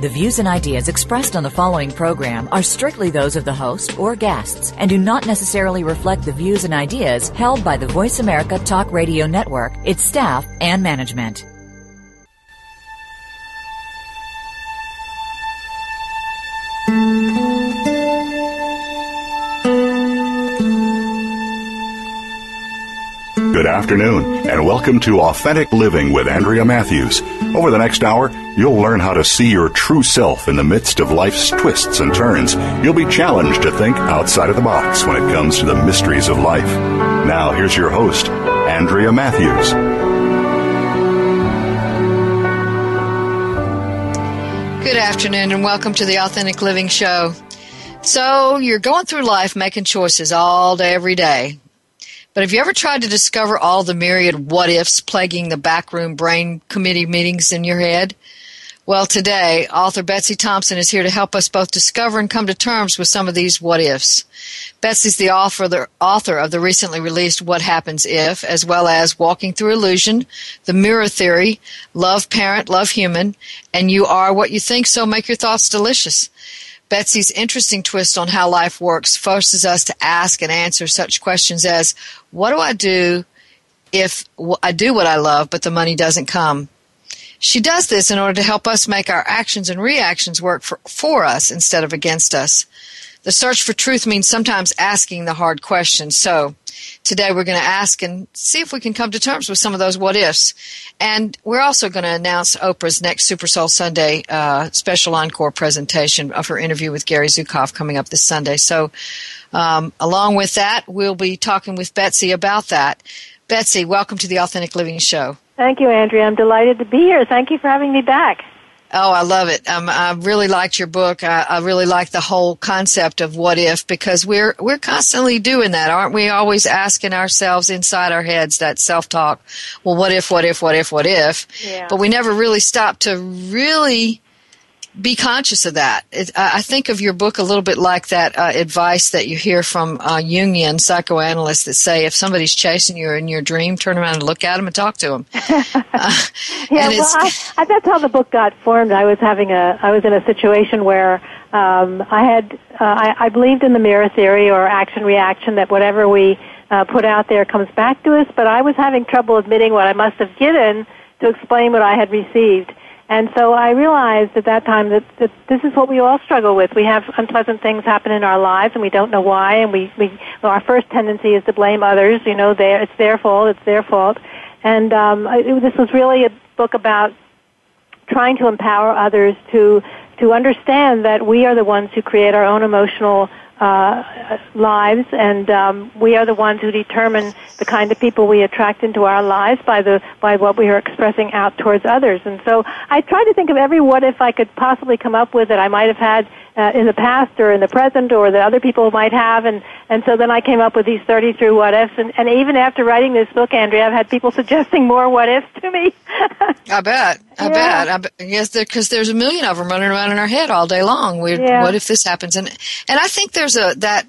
The views and ideas expressed on the following program are strictly those of the host or guests and do not necessarily reflect the views and ideas held by the Voice America Talk Radio Network, its staff, and management. Good afternoon, and welcome to Authentic Living with Andrea Matthews. Over the next hour, you'll learn how to see your true self in the midst of life's twists and turns. You'll be challenged to think outside of the box when it comes to the mysteries of life. Now, here's your host, Andrea Matthews. Good afternoon, and welcome to the Authentic Living Show. So, you're going through life making choices all day, every day. But have you ever tried to discover all the myriad what ifs plaguing the backroom brain committee meetings in your head? Well, today, author Betsy Thompson is here to help us both discover and come to terms with some of these what ifs. Betsy's the author, the author of the recently released What Happens If, as well as Walking Through Illusion, The Mirror Theory, Love Parent, Love Human, and You Are What You Think, So Make Your Thoughts Delicious. Betsy's interesting twist on how life works forces us to ask and answer such questions as what do I do if I do what I love but the money doesn't come? She does this in order to help us make our actions and reactions work for, for us instead of against us. The search for truth means sometimes asking the hard questions. So, today we're going to ask and see if we can come to terms with some of those what ifs. And we're also going to announce Oprah's next Super Soul Sunday uh, special encore presentation of her interview with Gary Zukav coming up this Sunday. So, um, along with that, we'll be talking with Betsy about that. Betsy, welcome to the Authentic Living Show. Thank you, Andrea. I'm delighted to be here. Thank you for having me back. Oh, I love it. Um, I really liked your book. I, I really like the whole concept of what if because we're we're constantly doing that, aren't we? Always asking ourselves inside our heads that self talk. Well, what if? What if? What if? What if? Yeah. But we never really stop to really be conscious of that. It, I think of your book a little bit like that uh, advice that you hear from uh, Jungian psychoanalysts that say if somebody's chasing you in your dream, turn around and look at them and talk to them. Uh, yeah, well, I, I, that's how the book got formed. I was having a, I was in a situation where um, I had, uh, I, I believed in the mirror theory or action reaction that whatever we uh, put out there comes back to us, but I was having trouble admitting what I must have given to explain what I had received. And so I realized at that time that, that this is what we all struggle with. We have unpleasant things happen in our lives and we don't know why and we, we well, our first tendency is to blame others, you know, they, it's their fault, it's their fault. And um, it, this was really a book about trying to empower others to to understand that we are the ones who create our own emotional uh, lives, and um, we are the ones who determine the kind of people we attract into our lives by the by what we are expressing out towards others. And so, I try to think of every what if I could possibly come up with that I might have had uh, in the past or in the present or that other people might have. And and so then I came up with these 33 what ifs. And, and even after writing this book Andrea I've had people suggesting more what ifs to me. I bet I Yeah. bet. I bet yes because there's a million of them running around in our head all day long. We Yeah. what if this happens? And and I think there's a that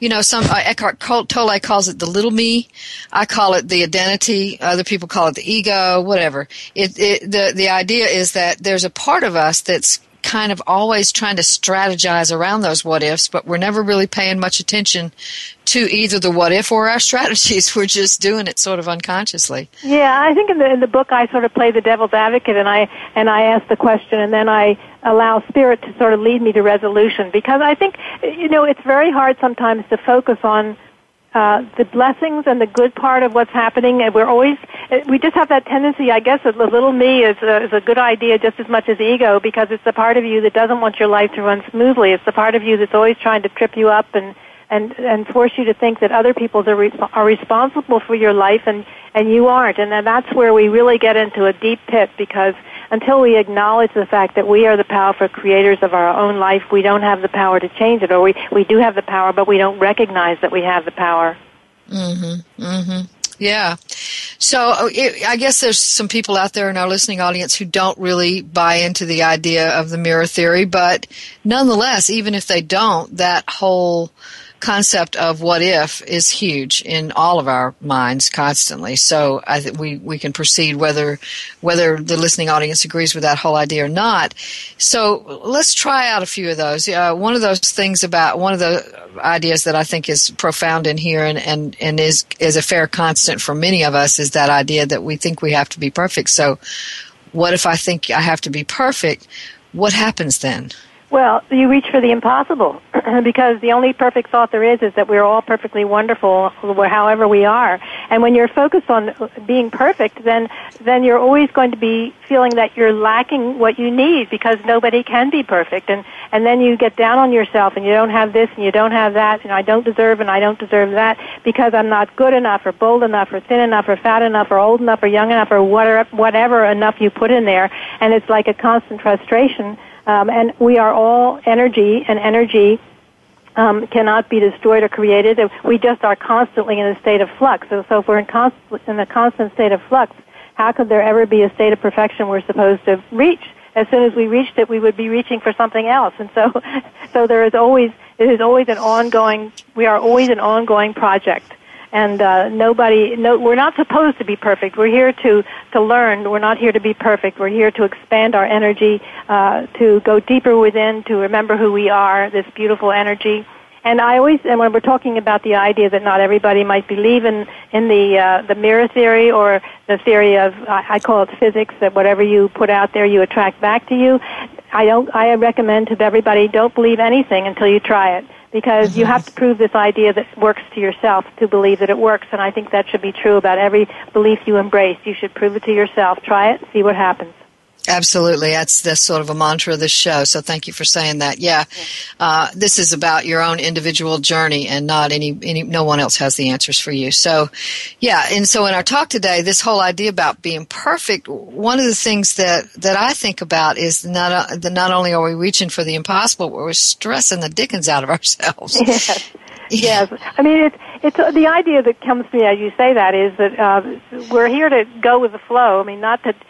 you know some uh, Eckhart Tolle calls it the little me. I call it the identity. Other people call it the ego whatever. It, it the the idea is that there's a part of us that's kind of always trying to strategize around those what ifs, but we're never really paying much attention to either the what if or our strategies. We're just doing it sort of unconsciously. Yeah, I think in the in the book I sort of play the devil's advocate and I and I ask the question and then I allow spirit to sort of lead me to resolution because I think you know it's very hard sometimes to focus on uh, the blessings and the good part of what's happening, and we're always we just have that tendency, I guess, that the little me is a, is a good idea just as much as ego because it's the part of you that doesn't want your life to run smoothly. It's the part of you that's always trying to trip you up and and and force you to think that other people are re- are responsible for your life and and you aren't. And then that's where we really get into a deep pit because until we acknowledge the fact that we are the powerful creators of our own life, we don't have the power to change it, or we we do have the power, but we don't recognize that we have the power. Mm-hmm. Mm-hmm. Yeah. So uh, it, I guess there's some people out there in our listening audience who don't really buy into the idea of the mirror theory, but nonetheless, even if they don't, that whole concept of what if is huge in all of our minds constantly. So I think we, we can proceed whether whether the listening audience agrees with that whole idea or not. So let's try out a few of those. Uh, one of those things about one of the ideas that I think is profound in here and, and, and is is a fair constant for many of us is that idea that we think we have to be perfect. So what if I think I have to be perfect? What happens then? Well, you reach for the impossible because the only perfect thought there is is that we're all perfectly wonderful however we are. And when you're focused on being perfect, then then you're always going to be feeling that you're lacking what you need because nobody can be perfect. And and then you get down on yourself and you don't have this and you don't have that and I don't deserve and I don't deserve that because I'm not good enough or bold enough or thin enough or fat enough or old enough or young enough or whatever whatever enough you put in there and it's like a constant frustration um, and we are all energy, and energy um, cannot be destroyed or created. We just are constantly in a state of flux. So, so if we're in, const- in a constant state of flux, how could there ever be a state of perfection we're supposed to reach? As soon as we reached it, we would be reaching for something else. And so, so there is always, it is always an ongoing, we are always an ongoing project and uh, nobody no we're not supposed to be perfect we're here to to learn we're not here to be perfect we're here to expand our energy uh, to go deeper within to remember who we are this beautiful energy and I always, and when we're talking about the idea that not everybody might believe in in the uh, the mirror theory or the theory of I, I call it physics that whatever you put out there you attract back to you. I don't. I recommend to everybody don't believe anything until you try it because you have to prove this idea that works to yourself to believe that it works. And I think that should be true about every belief you embrace. You should prove it to yourself. Try it, see what happens. Absolutely. That's that's sort of a mantra of this show. So thank you for saying that. Yeah. Uh, this is about your own individual journey and not any, any, no one else has the answers for you. So, yeah. And so in our talk today, this whole idea about being perfect, one of the things that, that I think about is not, uh, that not only are we reaching for the impossible, we're stressing the dickens out of ourselves. Yes. yes. I mean, it's, it's uh, the idea that comes to me as you say that is that uh, we're here to go with the flow. I mean, not that to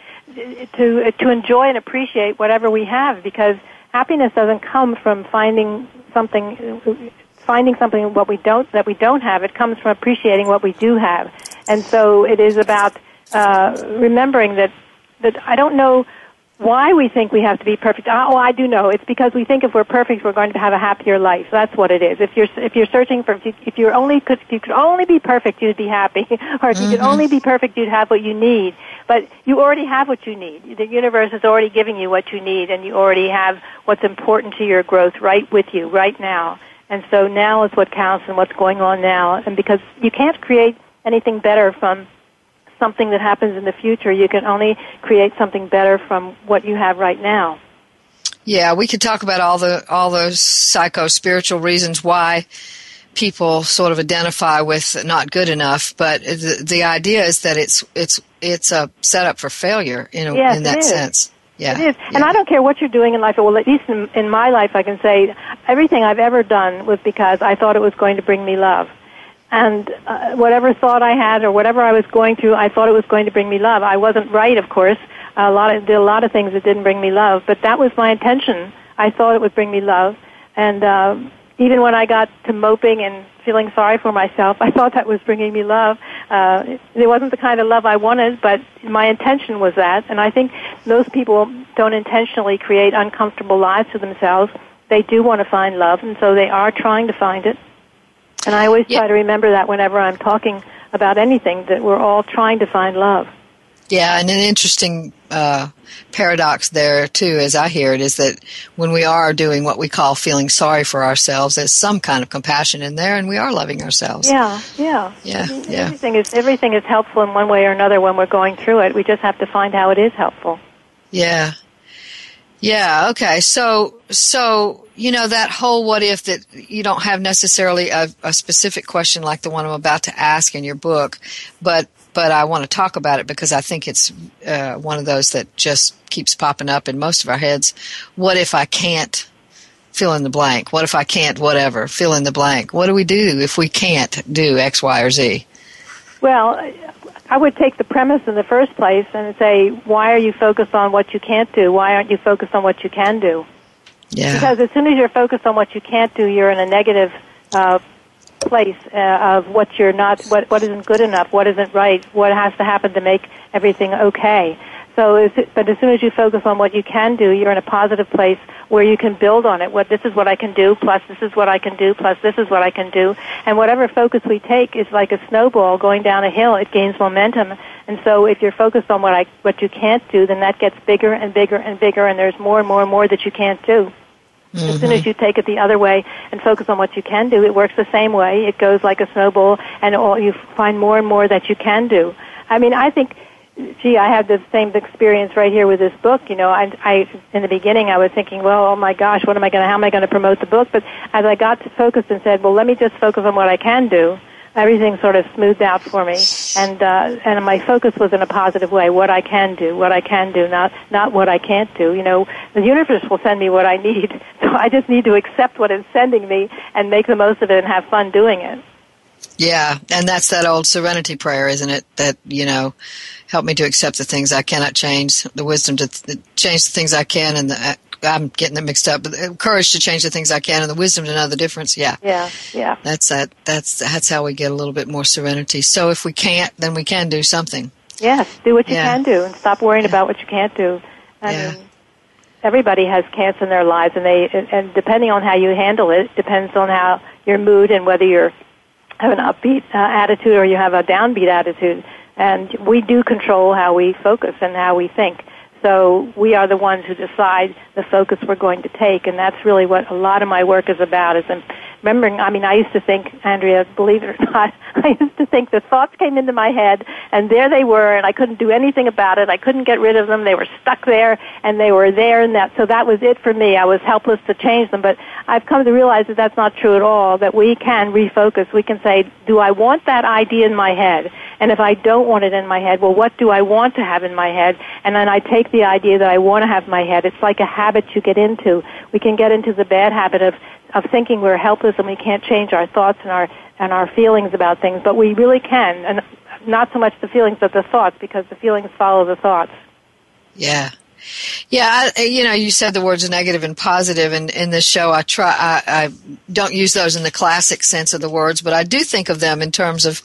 to to enjoy and appreciate whatever we have because happiness doesn't come from finding something finding something what we don't that we don't have it comes from appreciating what we do have and so it is about uh, remembering that that I don't know why we think we have to be perfect. Oh, I do know. It's because we think if we're perfect, we're going to have a happier life. That's what it is. If you're if you're searching for if you're only could if you could only be perfect, you'd be happy. or if you could mm-hmm. only be perfect, you'd have what you need. But you already have what you need. The universe is already giving you what you need, and you already have what's important to your growth right with you right now. And so now is what counts and what's going on now. And because you can't create anything better from something that happens in the future. You can only create something better from what you have right now. Yeah, we could talk about all the all those psycho spiritual reasons why people sort of identify with not good enough, but the, the idea is that it's it's it's a setup for failure in a, yes, in that sense. Yeah, it is. Yeah. And I don't care what you're doing in life. Well, at least in, in my life, I can say everything I've ever done was because I thought it was going to bring me love and uh, whatever thought I had or whatever I was going through, I thought it was going to bring me love. I wasn't right, of course. A lot of did a lot of things that didn't bring me love, but that was my intention. I thought it would bring me love, and uh, even when I got to moping and feeling sorry for myself, I thought that was bringing me love. Uh, it, it wasn't the kind of love I wanted, but my intention was that. And I think those people don't intentionally create uncomfortable lives for themselves. They do want to find love, and so they are trying to find it. And I always try to remember that whenever I'm talking about anything, that we're all trying to find love. Yeah, and an interesting uh, paradox there too, as I hear it, is that when we are doing what we call feeling sorry for ourselves, there's some kind of compassion in there, and we are loving ourselves. Yeah, yeah, yeah, yeah. Everything is everything is helpful in one way or another when we're going through it. We just have to find how it is helpful. Yeah, yeah. Okay. So, so you know that whole what if that you don't have necessarily a, a, specific question like the one I'm about to ask in your book, but but I want to talk about it because I think it's uh, one of those that just keeps popping up in most of our heads. What if I can't fill in the blank? What if I can't whatever fill in the blank? What do we do if we can't do X, Y, or Z? Well, I would take the premise in the first place and say, why are you focused on what you can't do? Why aren't you focused on what you can do? Yeah. Because as soon as you're focused on what you can't do, you're in a negative uh, place uh, of what you're not, what what isn't good enough, what isn't right, what has to happen to make everything okay. So, it, but as soon as you focus on what you can do, you're in a positive place where you can build on it. What this is what I can do, plus this is what I can do, plus this is what I can do, and whatever focus we take is like a snowball going down a hill. It gains momentum, and so if you're focused on what I what you can't do, then that gets bigger and bigger and bigger, and there's more and more and more that you can't do. Mm-hmm. As soon as you take it the other way and focus on what you can do, it works the same way. It goes like a snowball, and all, you find more and more that you can do. I mean, I think gee, I had the same experience right here with this book. You know, I, I in the beginning I was thinking, well, oh my gosh, what am I going to? How am I going to promote the book? But as I got to focus and said, well, let me just focus on what I can do. Everything sort of smoothed out for me, and uh, and my focus was in a positive way. What I can do, what I can do, not not what I can't do. You know, the universe will send me what I need, so I just need to accept what it's sending me and make the most of it and have fun doing it. Yeah, and that's that old serenity prayer, isn't it? That, you know, help me to accept the things I cannot change, the wisdom to th- change the things I can, and the, I'm getting them mixed up, but the courage to change the things I can, and the wisdom to know the difference. Yeah. Yeah, yeah. That's that. That's that's how we get a little bit more serenity. So if we can't, then we can do something. Yes, do what you yeah. can do, and stop worrying yeah. about what you can't do. I yeah. mean, everybody has cancer in their lives, and they and depending on how you handle it, depends on how your mood and whether you're have an upbeat uh, attitude or you have a downbeat attitude. And we do control how we focus and how we think. So we are the ones who decide the focus we're going to take, and that's really what a lot of my work is about. Is remembering, I mean, I used to think, Andrea, believe it or not, I used to think the thoughts came into my head and there they were and I couldn't do anything about it. I couldn't get rid of them. They were stuck there and they were there and that, so that was it for me. I was helpless to change them, but I've come to realize that that's not true at all, that we can refocus. We can say, do I want that idea in my head? And if I don't want it in my head, well, what do I want to have in my head? And then I take the idea that I want to have in my head. It's like a habit you get into. We can get into the bad habit of of thinking we're helpless and we can't change our thoughts and our and our feelings about things, but we really can, and not so much the feelings but the thoughts, because the feelings follow the thoughts. Yeah, yeah, I, you know, you said the words negative and positive, and in this show, I try. I, I, don't use those in the classic sense of the words, but I do think of them in terms of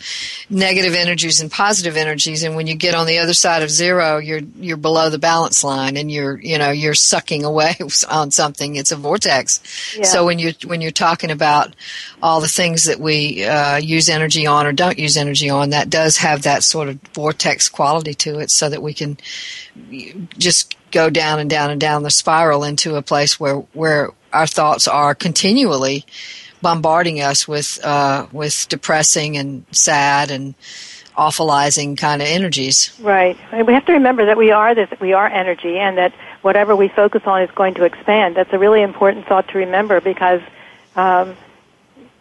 negative energies and positive energies. And when you get on the other side of zero, you're you're below the balance line, and you're you know you're sucking away on something. It's a vortex. Yeah. So when you when you're talking about all the things that we uh, use energy on or don't use energy on, that does have that sort of vortex quality to it, so that we can just go down and down and down the spiral into a place where where our thoughts are continually bombarding us with uh, with depressing and sad and awfulizing kind of energies. Right. We have to remember that we are this. We are energy, and that whatever we focus on is going to expand. That's a really important thought to remember because. Um,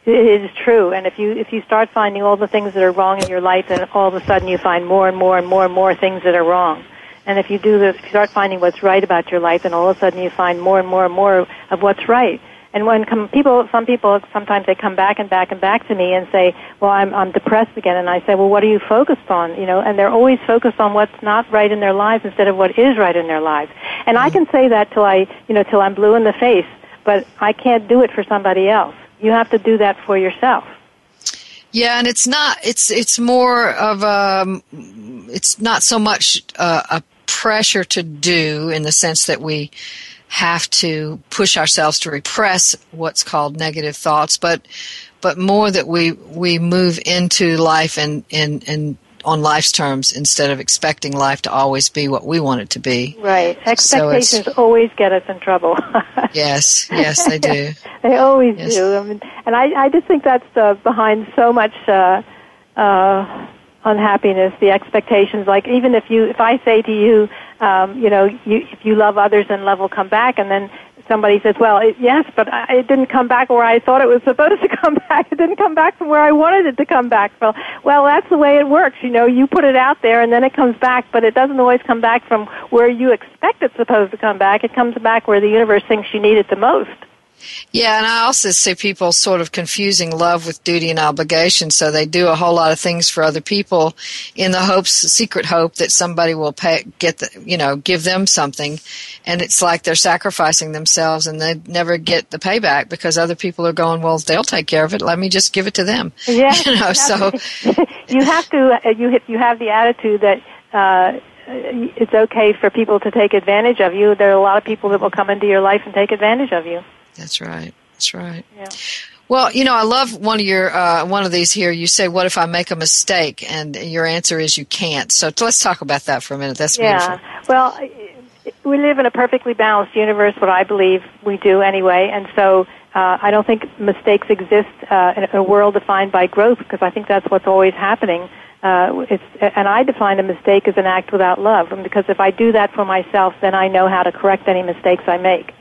it is true, and if you if you start finding all the things that are wrong in your life, then all of a sudden you find more and more and more and more things that are wrong. And if you do this, if you start finding what's right about your life, and all of a sudden you find more and more and more of what's right. And when come, people, some people, sometimes they come back and back and back to me and say, "Well, I'm I'm depressed again." And I say, "Well, what are you focused on?" You know, and they're always focused on what's not right in their lives instead of what is right in their lives. And I mm-hmm. can say that till I, you know, till I'm blue in the face, but I can't do it for somebody else. You have to do that for yourself. Yeah, and it's not. It's it's more of a. It's not so much uh, a, a pressure to do in the sense that we have to push ourselves to repress what's called negative thoughts, but but more that we we move into life and and and on life's terms instead of expecting life to always be what we want it to be. Right. Expectations so always get us in trouble. yes, yes, they do. they always yes. do. I mean, and I, I just think that's uh, behind so much uh, uh, unhappiness, the expectations. Like even if you, if I say to you, um, you know, you, if you love others, then love will come back, and then somebody says, "Well, it, yes, but I, it didn't come back where I thought it was supposed to come back. It didn't come back from where I wanted it to come back from." Well, that's the way it works. You know, you put it out there, and then it comes back, but it doesn't always come back from where you expect it's supposed to come back. It comes back where the universe thinks you need it the most. Yeah, and I also see people sort of confusing love with duty and obligation. So they do a whole lot of things for other people in the hopes, secret hope that somebody will pay, get the, you know, give them something. And it's like they're sacrificing themselves and they never get the payback because other people are going, well, they'll take care of it. Let me just give it to them. Yeah. You know, so. you have to, uh, you, you have the attitude that, uh, it's okay for people to take advantage of you. There are a lot of people that will come into your life and take advantage of you. That's right. That's right. Yeah. Well, you know, I love one of your uh, one of these here. You say, "What if I make a mistake?" And your answer is, "You can't." So let's talk about that for a minute. That's yeah. Beautiful. Well, we live in a perfectly balanced universe. What I believe we do anyway, and so uh, I don't think mistakes exist uh, in a world defined by growth because I think that's what's always happening. Uh, it's, and I define a mistake as an act without love, and because if I do that for myself, then I know how to correct any mistakes I make.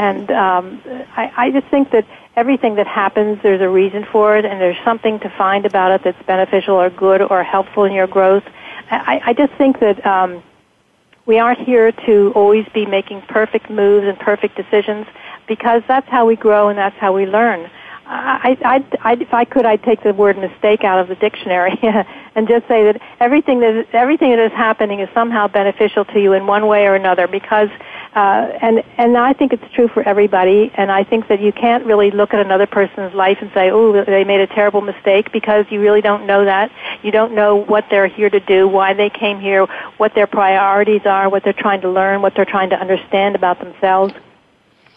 And um, I, I just think that everything that happens, there's a reason for it, and there's something to find about it that's beneficial or good or helpful in your growth. I, I just think that um, we aren't here to always be making perfect moves and perfect decisions because that's how we grow and that's how we learn. I, I, I, if I could, I'd take the word mistake out of the dictionary and just say that everything that everything that is happening is somehow beneficial to you in one way or another. Because, uh, and and I think it's true for everybody. And I think that you can't really look at another person's life and say, "Oh, they made a terrible mistake," because you really don't know that. You don't know what they're here to do, why they came here, what their priorities are, what they're trying to learn, what they're trying to understand about themselves.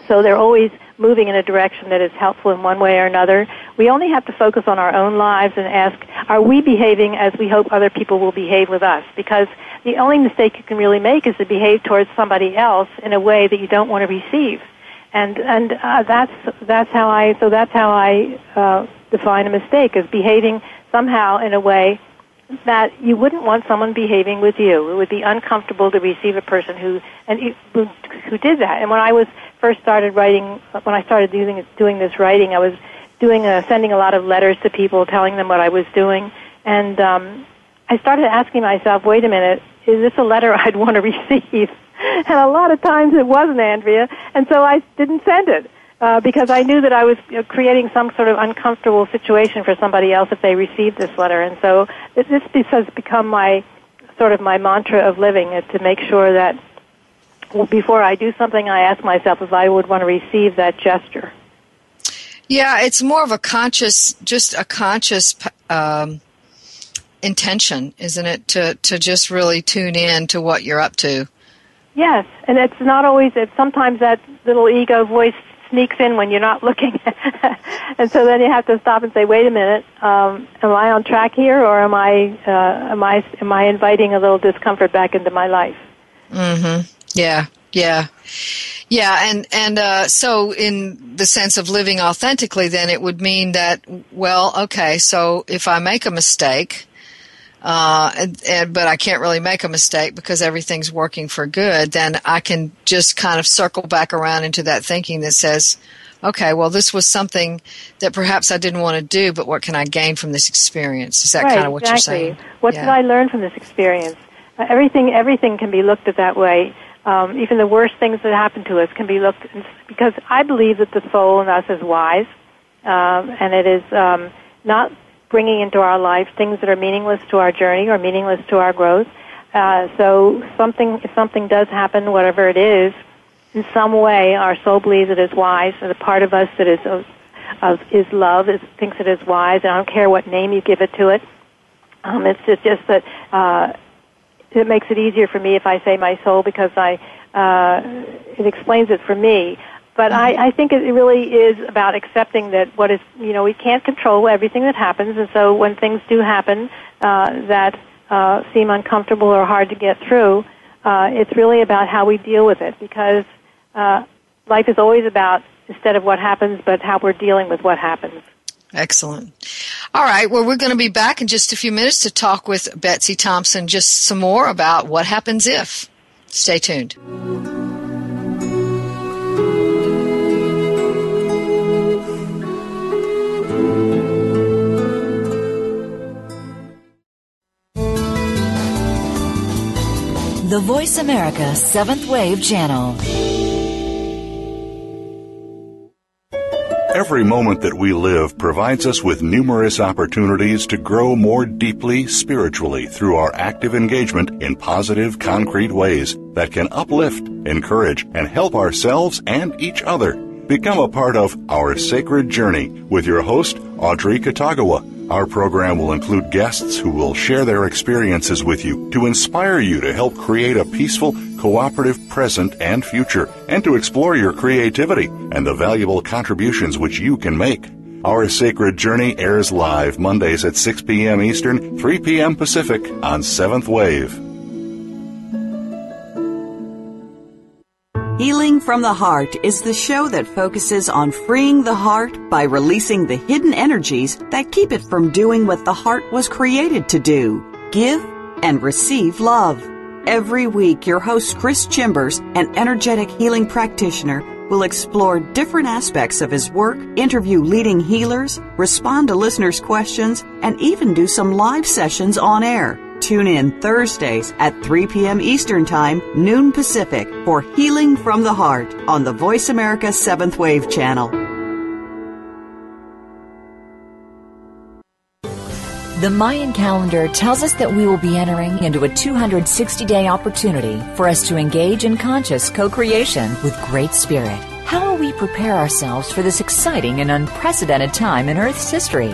So they're always moving in a direction that is helpful in one way or another. We only have to focus on our own lives and ask, are we behaving as we hope other people will behave with us? Because the only mistake you can really make is to behave towards somebody else in a way that you don't want to receive. And and uh, that's that's how I so that's how I uh, define a mistake as behaving somehow in a way that you wouldn't want someone behaving with you. It would be uncomfortable to receive a person who and who, who did that. And when I was first started writing, when I started doing doing this writing, I was doing a, sending a lot of letters to people, telling them what I was doing, and um, I started asking myself, wait a minute, is this a letter I'd want to receive? and a lot of times it wasn't, Andrea, and so I didn't send it uh, because I knew that I was you know, creating some sort of uncomfortable situation for somebody else if they received this letter. And so this, this has become my sort of my mantra of living is to make sure that before I do something, I ask myself if I would want to receive that gesture. Yeah, it's more of a conscious, just a conscious um, intention, isn't it? To to just really tune in to what you're up to. Yes, and it's not always. It's sometimes that little ego voice sneaks in when you're not looking. and so then you have to stop and say, wait a minute, um, am I on track here or am I, uh, am I, am I inviting a little discomfort back into my life? Mm-hmm. Yeah. Yeah. Yeah, and and uh, so in the sense of living authentically, then it would mean that well, okay, so if I make a mistake, uh, and, and, but I can't really make a mistake because everything's working for good, then I can just kind of circle back around into that thinking that says, okay, well, this was something that perhaps I didn't want to do, but what can I gain from this experience? Is that right, kind of what exactly. you're saying? What yeah. did I learn from this experience? Uh, everything, everything can be looked at that way. Um, even the worst things that happen to us can be looked because I believe that the soul in us is wise, um, and it is um, not bringing into our life things that are meaningless to our journey or meaningless to our growth. Uh, so something, if something does happen, whatever it is, in some way, our soul believes it is wise, and the part of us that is of, of is love is, thinks it is wise. And I don't care what name you give it to it. Um, it's just, just that uh, it makes it easier for me if I say my soul because I uh, it explains it for me. But I, I think it really is about accepting that what is, you know, we can't control everything that happens, and so when things do happen uh, that uh, seem uncomfortable or hard to get through, uh, it's really about how we deal with it because uh, life is always about instead of what happens, but how we're dealing with what happens. Excellent. All right. Well, we're going to be back in just a few minutes to talk with Betsy Thompson just some more about what happens if. Stay tuned. The Voice America Seventh Wave Channel. Every moment that we live provides us with numerous opportunities to grow more deeply spiritually through our active engagement in positive, concrete ways that can uplift, encourage, and help ourselves and each other. Become a part of Our Sacred Journey with your host, Audrey Kitagawa. Our program will include guests who will share their experiences with you to inspire you to help create a peaceful, cooperative present and future, and to explore your creativity and the valuable contributions which you can make. Our Sacred Journey airs live Mondays at 6 p.m. Eastern, 3 p.m. Pacific on 7th Wave. Healing from the Heart is the show that focuses on freeing the heart by releasing the hidden energies that keep it from doing what the heart was created to do give and receive love. Every week, your host, Chris Chimbers, an energetic healing practitioner, will explore different aspects of his work, interview leading healers, respond to listeners' questions, and even do some live sessions on air. Tune in Thursdays at 3 p.m. Eastern Time, noon Pacific, for Healing from the Heart on the Voice America 7th Wave channel. The Mayan calendar tells us that we will be entering into a 260 day opportunity for us to engage in conscious co creation with Great Spirit. How will we prepare ourselves for this exciting and unprecedented time in Earth's history?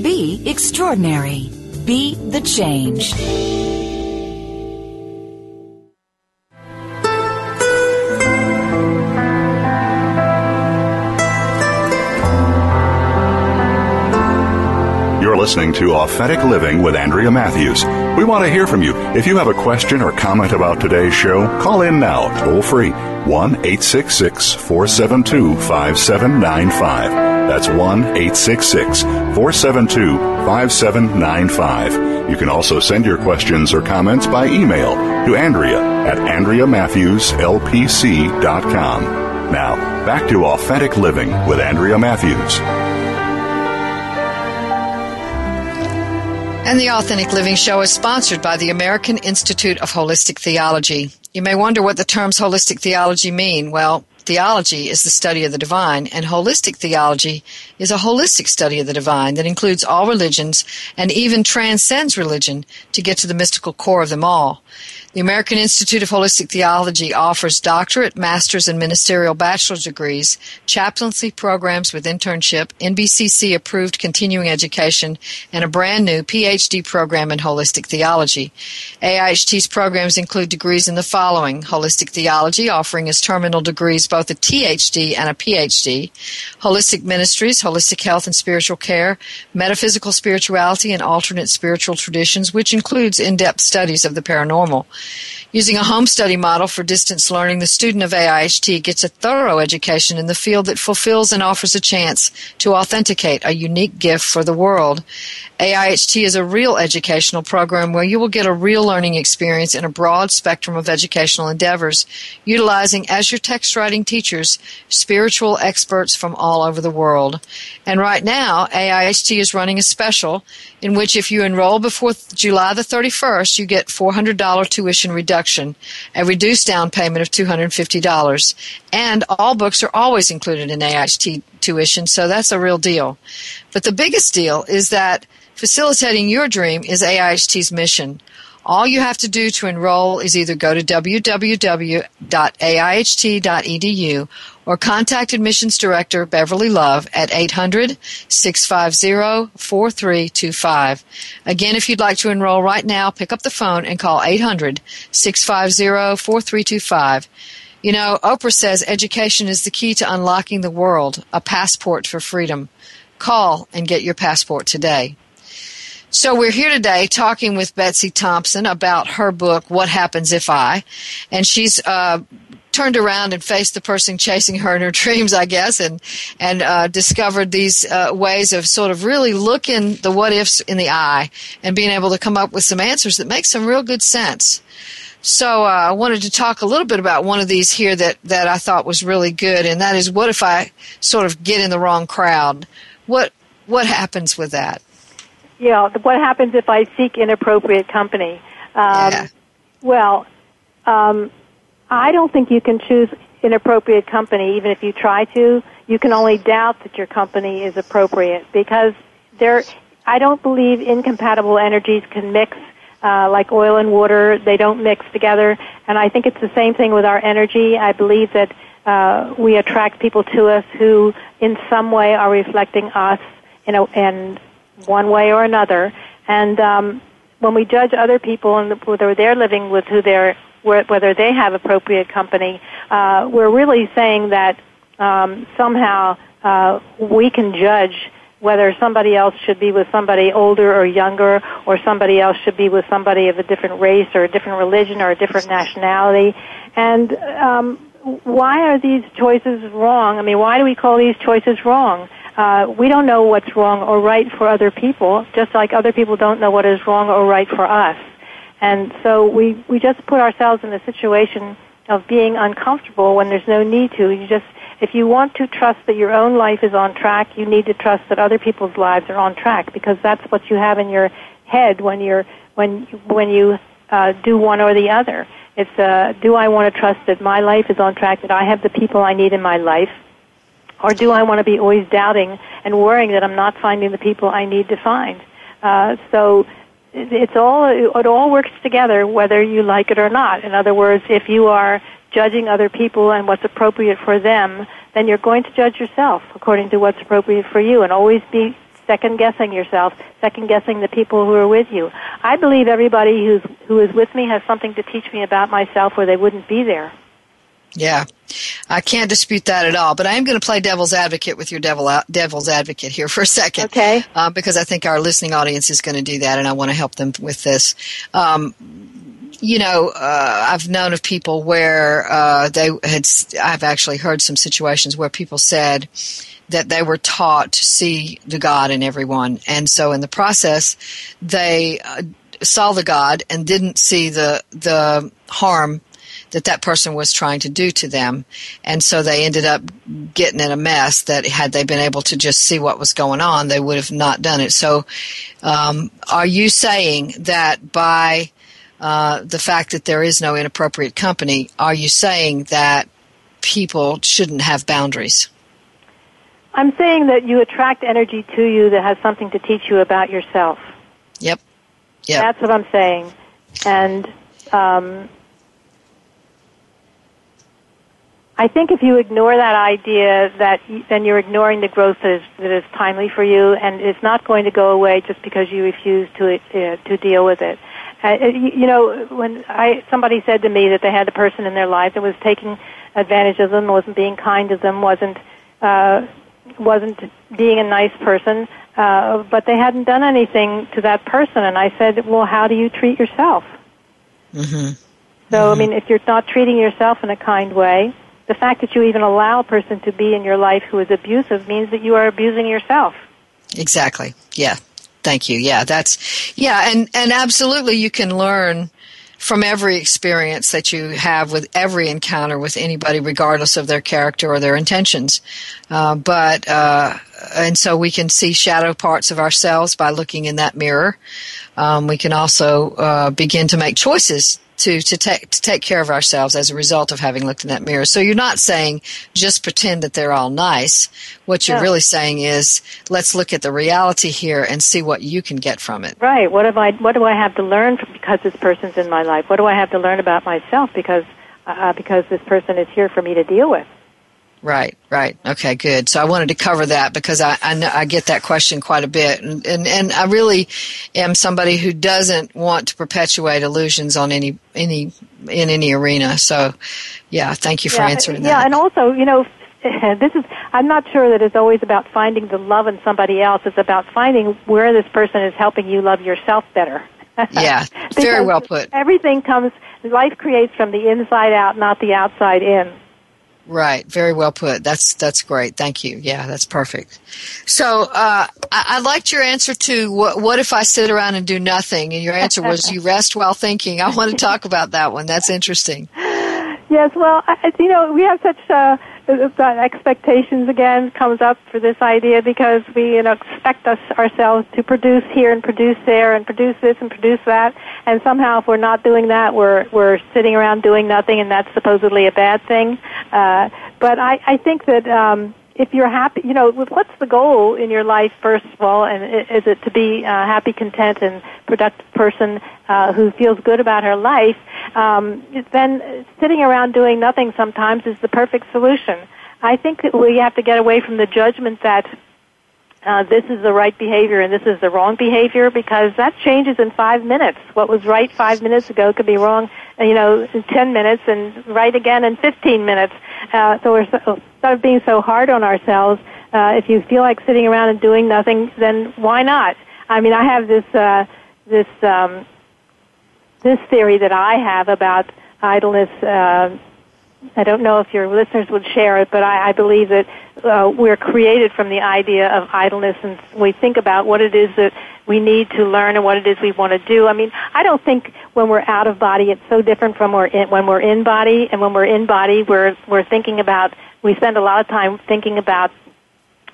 Be extraordinary. Be the change. You're listening to Authentic Living with Andrea Matthews. We want to hear from you. If you have a question or comment about today's show, call in now, toll free, 1 866 472 5795. That's 1 866 472 5795. You can also send your questions or comments by email to Andrea at AndreaMatthewsLPC.com. Now, back to Authentic Living with Andrea Matthews. And the Authentic Living Show is sponsored by the American Institute of Holistic Theology. You may wonder what the terms holistic theology mean. Well, theology is the study of the divine, and holistic theology is a holistic study of the divine that includes all religions and even transcends religion to get to the mystical core of them all. The American Institute of Holistic Theology offers doctorate, master's, and ministerial bachelor's degrees, chaplaincy programs with internship, NBCC approved continuing education, and a brand new PhD program in holistic theology. AIHT's programs include degrees in the following Holistic Theology, offering as terminal degrees both a THD and a PhD, Holistic Ministries, Holistic Health and Spiritual Care, Metaphysical Spirituality and Alternate Spiritual Traditions, which includes in depth studies of the paranormal. Using a home study model for distance learning, the student of AIHT gets a thorough education in the field that fulfills and offers a chance to authenticate a unique gift for the world. AIHT is a real educational program where you will get a real learning experience in a broad spectrum of educational endeavors, utilizing as your text writing teachers spiritual experts from all over the world. And right now, AIHT is running a special in which if you enroll before July the 31st, you get $400 tuition reduction, a reduced down payment of $250. And all books are always included in AIHT tuition, so that's a real deal. But the biggest deal is that facilitating your dream is AIHT's mission. All you have to do to enroll is either go to www.aiht.edu or contact Admissions Director Beverly Love at 800 650 4325. Again, if you'd like to enroll right now, pick up the phone and call 800 650 4325. You know, Oprah says education is the key to unlocking the world, a passport for freedom. Call and get your passport today. So we're here today talking with Betsy Thompson about her book, What Happens If I? And she's uh, turned around and faced the person chasing her in her dreams, I guess, and and uh, discovered these uh, ways of sort of really looking the what ifs in the eye and being able to come up with some answers that make some real good sense. So uh, I wanted to talk a little bit about one of these here that that I thought was really good, and that is what if I sort of get in the wrong crowd? What what happens with that? Yeah, what happens if I seek inappropriate company? Um, yeah. Well, um, I don't think you can choose inappropriate company, even if you try to. You can only doubt that your company is appropriate because there. I don't believe incompatible energies can mix uh, like oil and water. They don't mix together, and I think it's the same thing with our energy. I believe that uh, we attract people to us who, in some way, are reflecting us in, a, in one way or another. And um, when we judge other people and whether they're living with who they're whether they have appropriate company, uh, we're really saying that um, somehow uh, we can judge whether somebody else should be with somebody older or younger, or somebody else should be with somebody of a different race or a different religion or a different nationality. And um, why are these choices wrong? I mean, why do we call these choices wrong? Uh, we don't know what's wrong or right for other people, just like other people don't know what is wrong or right for us. And so we, we just put ourselves in a situation of being uncomfortable when there's no need to. You just, if you want to trust that your own life is on track, you need to trust that other people's lives are on track because that's what you have in your head when you're, when, when you uh, do one or the other. It's, uh, do I want to trust that my life is on track, that I have the people I need in my life? Or do I want to be always doubting and worrying that I'm not finding the people I need to find? Uh, so it's all it all works together whether you like it or not. In other words, if you are judging other people and what's appropriate for them, then you're going to judge yourself according to what's appropriate for you and always be second guessing yourself, second guessing the people who are with you. I believe everybody who's who is with me has something to teach me about myself or they wouldn't be there. Yeah, I can't dispute that at all. But I am going to play devil's advocate with your devil devil's advocate here for a second. Okay. Uh, because I think our listening audience is going to do that, and I want to help them with this. Um, you know, uh, I've known of people where uh, they had. I've actually heard some situations where people said that they were taught to see the God in everyone, and so in the process, they uh, saw the God and didn't see the the harm that that person was trying to do to them. And so they ended up getting in a mess that had they been able to just see what was going on, they would have not done it. So, um, are you saying that by uh, the fact that there is no inappropriate company, are you saying that people shouldn't have boundaries? I'm saying that you attract energy to you that has something to teach you about yourself. Yep. Yep. That's what I'm saying. And um, I think if you ignore that idea, that then you're ignoring the growth that is, that is timely for you, and it's not going to go away just because you refuse to uh, to deal with it. Uh, you know, when I somebody said to me that they had a person in their life that was taking advantage of them, wasn't being kind to them, wasn't uh, wasn't being a nice person, uh, but they hadn't done anything to that person, and I said, well, how do you treat yourself? Mm-hmm. So, mm-hmm. I mean, if you're not treating yourself in a kind way, the fact that you even allow a person to be in your life who is abusive means that you are abusing yourself. Exactly. Yeah. Thank you. Yeah, that's yeah, and and absolutely you can learn from every experience that you have with every encounter with anybody, regardless of their character or their intentions. Uh, but uh, and so we can see shadow parts of ourselves by looking in that mirror. Um, we can also uh, begin to make choices to to take to take care of ourselves as a result of having looked in that mirror. So you're not saying just pretend that they're all nice. What you're really saying is let's look at the reality here and see what you can get from it. Right. What have I what do I have to learn because this person's in my life? What do I have to learn about myself because uh, because this person is here for me to deal with? Right, right. Okay, good. So I wanted to cover that because I, I, know, I get that question quite a bit. And, and, and I really am somebody who doesn't want to perpetuate illusions on any, any, in any arena. So yeah, thank you for yeah, answering that. Yeah, and also, you know, this is, I'm not sure that it's always about finding the love in somebody else. It's about finding where this person is helping you love yourself better. Yeah, very well put. Everything comes, life creates from the inside out, not the outside in. Right, very well put. That's that's great. Thank you. Yeah, that's perfect. So uh, I, I, liked your answer to what, what if I sit around and do nothing, and your answer was you rest while thinking. I want to talk about that one. That's interesting. Yes, well, I, you know, we have such. Uh, expectations again comes up for this idea because we you know expect us ourselves to produce here and produce there and produce this and produce that and somehow if we're not doing that we're we're sitting around doing nothing and that's supposedly a bad thing uh, but I, I think that um, if you're happy, you know, what's the goal in your life, first of all, and is it to be a happy, content, and productive person uh, who feels good about her life? Um, then sitting around doing nothing sometimes is the perfect solution. I think we have to get away from the judgment that uh, this is the right behavior and this is the wrong behavior because that changes in five minutes. What was right five minutes ago could be wrong, uh, you know, in ten minutes and right again in fifteen minutes. Uh, so we're so, instead of being so hard on ourselves, uh, if you feel like sitting around and doing nothing, then why not? I mean, I have this uh, this um, this theory that I have about idleness. Uh, I don't know if your listeners would share it, but I, I believe that uh, we're created from the idea of idleness, and we think about what it is that we need to learn and what it is we want to do. I mean, I don't think when we're out of body, it's so different from we're in, when we're in body, and when we're in body, we're we're thinking about. We spend a lot of time thinking about